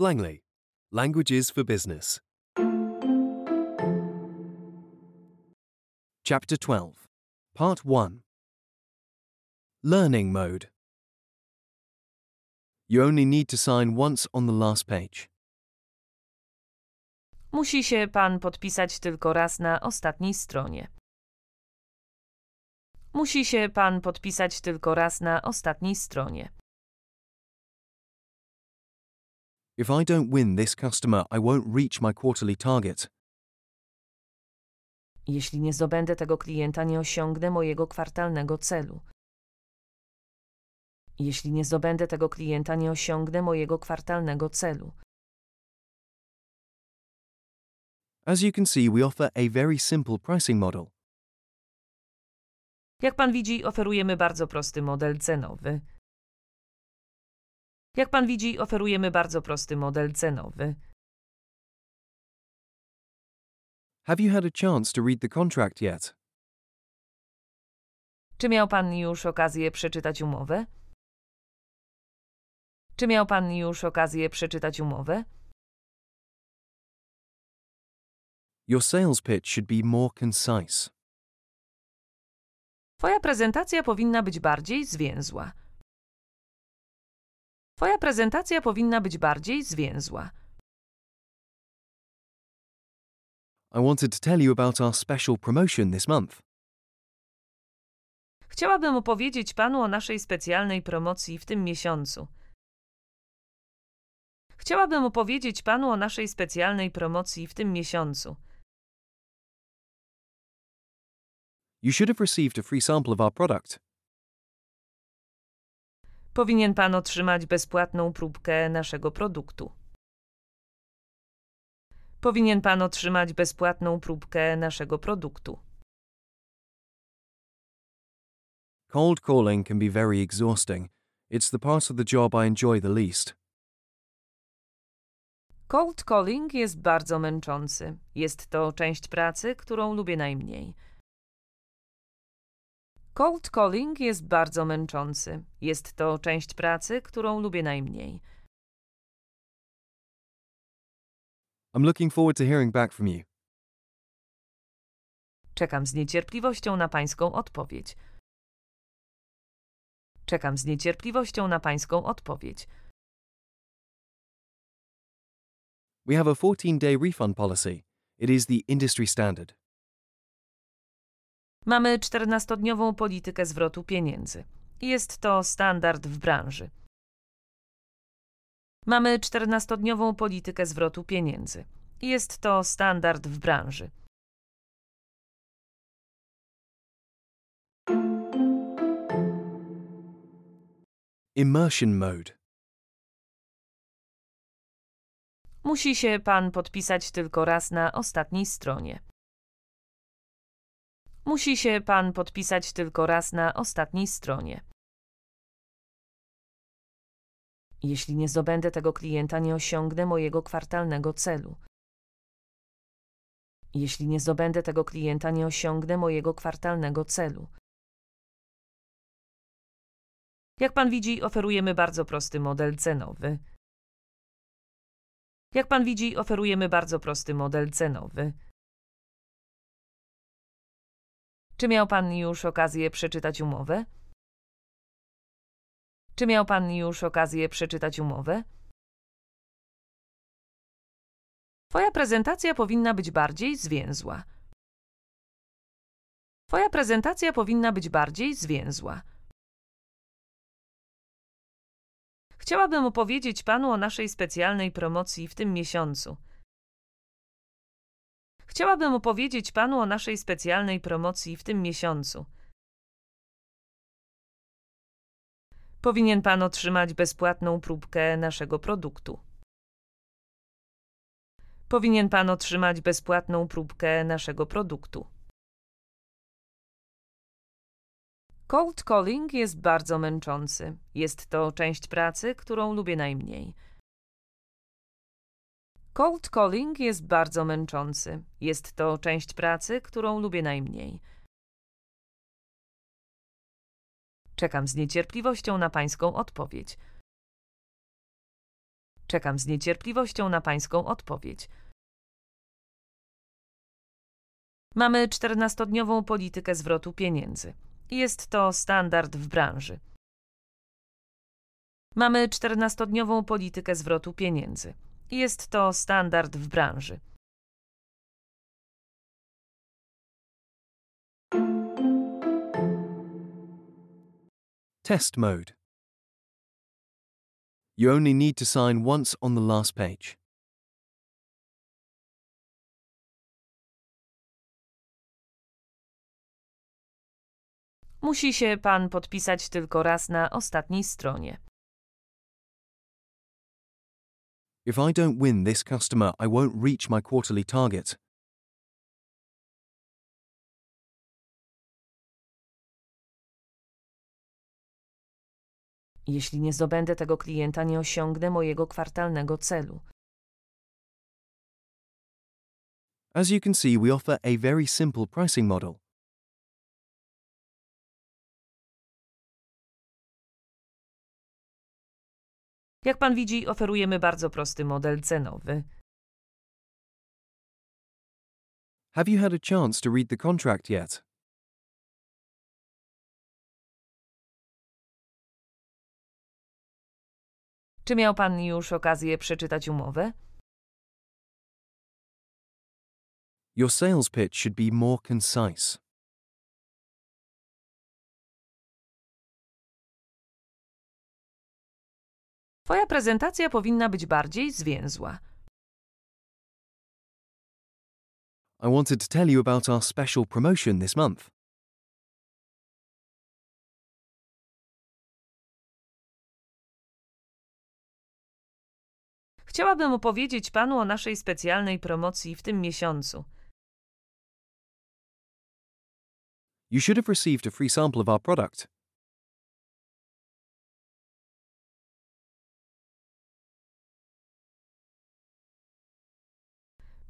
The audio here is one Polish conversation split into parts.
Langley. Languages for Business. Chapter 12. Part 1. Learning Mode. You only need to sign once on the last page. Musi się pan podpisać tylko raz na ostatniej stronie. Musi się pan podpisać tylko raz na ostatniej stronie. If I don't win this customer, I won't reach my quarterly target. Jeśli nie zdobędę tego klienta, nie osiągnę mojego kwartalnego celu. Jeśli nie zdobędę tego klienta, nie osiągnę mojego kwartalnego celu. As you can see, we offer a very simple pricing model. Jak pan widzi, oferujemy bardzo prosty model cenowy. Jak pan widzi, oferujemy bardzo prosty model cenowy. Have you had a chance to read the contract yet? Czy miał pan już okazję przeczytać umowę? Czy miał pan już okazję przeczytać umowę? Your sales pitch should be more concise. Twoja prezentacja powinna być bardziej zwięzła. Twoja prezentacja powinna być bardziej zwięzła. I wanted to tell you about our special promotion this month. Chciałabym opowiedzieć panu o naszej specjalnej promocji w tym miesiącu. Chciałabym opowiedzieć panu o naszej specjalnej promocji w tym miesiącu. You should have received a free sample of our product. Powinien pan otrzymać bezpłatną próbkę naszego produktu. Powinien pan otrzymać bezpłatną próbkę naszego produktu. Cold calling can be very exhausting. It's the part of the job I enjoy the least. Cold calling jest bardzo męczący. Jest to część pracy, którą lubię najmniej. Cold calling jest bardzo męczący. Jest to część pracy, którą lubię najmniej. I'm looking forward to hearing back from you. Czekam z niecierpliwością na pańską odpowiedź. Czekam z niecierpliwością na pańską odpowiedź. We have a 14 day refund policy. It is the industry standard. Mamy 14-dniową politykę zwrotu pieniędzy. Jest to standard w branży. Mamy 14-dniową politykę zwrotu pieniędzy. Jest to standard w branży. Immersion mode. Musi się pan podpisać tylko raz na ostatniej stronie. Musi się pan podpisać tylko raz na ostatniej stronie. Jeśli nie zdobędę tego klienta, nie osiągnę mojego kwartalnego celu. Jeśli nie zdobędę tego klienta, nie osiągnę mojego kwartalnego celu. Jak pan widzi, oferujemy bardzo prosty model cenowy. Jak pan widzi, oferujemy bardzo prosty model cenowy. Czy miał pan już okazję przeczytać umowę? Czy miał pan już okazję przeczytać umowę? Twoja prezentacja powinna być bardziej zwięzła. Twoja prezentacja powinna być bardziej zwięzła. Chciałabym opowiedzieć panu o naszej specjalnej promocji w tym miesiącu. Chciałabym opowiedzieć panu o naszej specjalnej promocji w tym miesiącu. Powinien pan otrzymać bezpłatną próbkę naszego produktu. Powinien pan otrzymać bezpłatną próbkę naszego produktu. Cold calling jest bardzo męczący. Jest to część pracy, którą lubię najmniej. Cold calling jest bardzo męczący. Jest to część pracy, którą lubię najmniej. Czekam z niecierpliwością na pańską odpowiedź. Czekam z niecierpliwością na Pańską odpowiedź. Mamy 14-dniową politykę zwrotu pieniędzy. Jest to standard w branży. Mamy 14-dniową politykę zwrotu pieniędzy. Jest to standard w branży. Test mode. You only need to sign once on the last page. Musi się pan podpisać tylko raz na ostatniej stronie. If I don't win this customer, I won't reach my quarterly target. Jeśli nie zdobędę tego klienta, nie osiągnę mojego kwartalnego celu. As you can see, we offer a very simple pricing model. Jak pan widzi, oferujemy bardzo prosty model cenowy. Have you had a chance to read the contract yet? Czy miał pan już okazję przeczytać umowę? Your sales pitch should be more concise. Twoja prezentacja powinna być bardziej zwięzła. I wanted to tell you about our special promotion this month. Chciałabym opowiedzieć panu o naszej specjalnej promocji w tym miesiącu. You should have received a free sample of our product.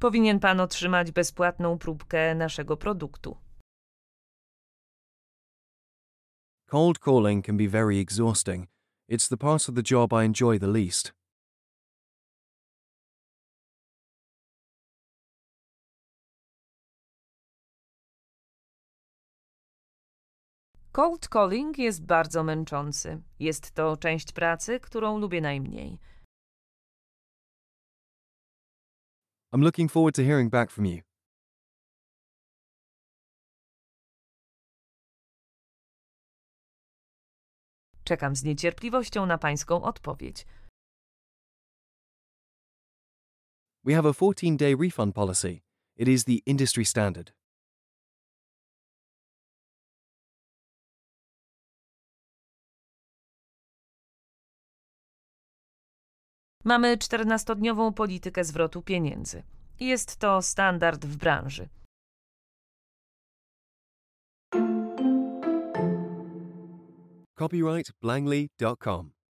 Powinien pan otrzymać bezpłatną próbkę naszego produktu. Cold calling can be very exhausting. It's the part of the job I enjoy the least. Cold calling jest bardzo męczący. Jest to część pracy, którą lubię najmniej. I'm looking forward to hearing back from you. Czekam z niecierpliwością na pańską odpowiedź. We have a 14 day refund policy. It is the industry standard. Mamy 14-dniową politykę zwrotu pieniędzy. Jest to standard w branży. Copyright.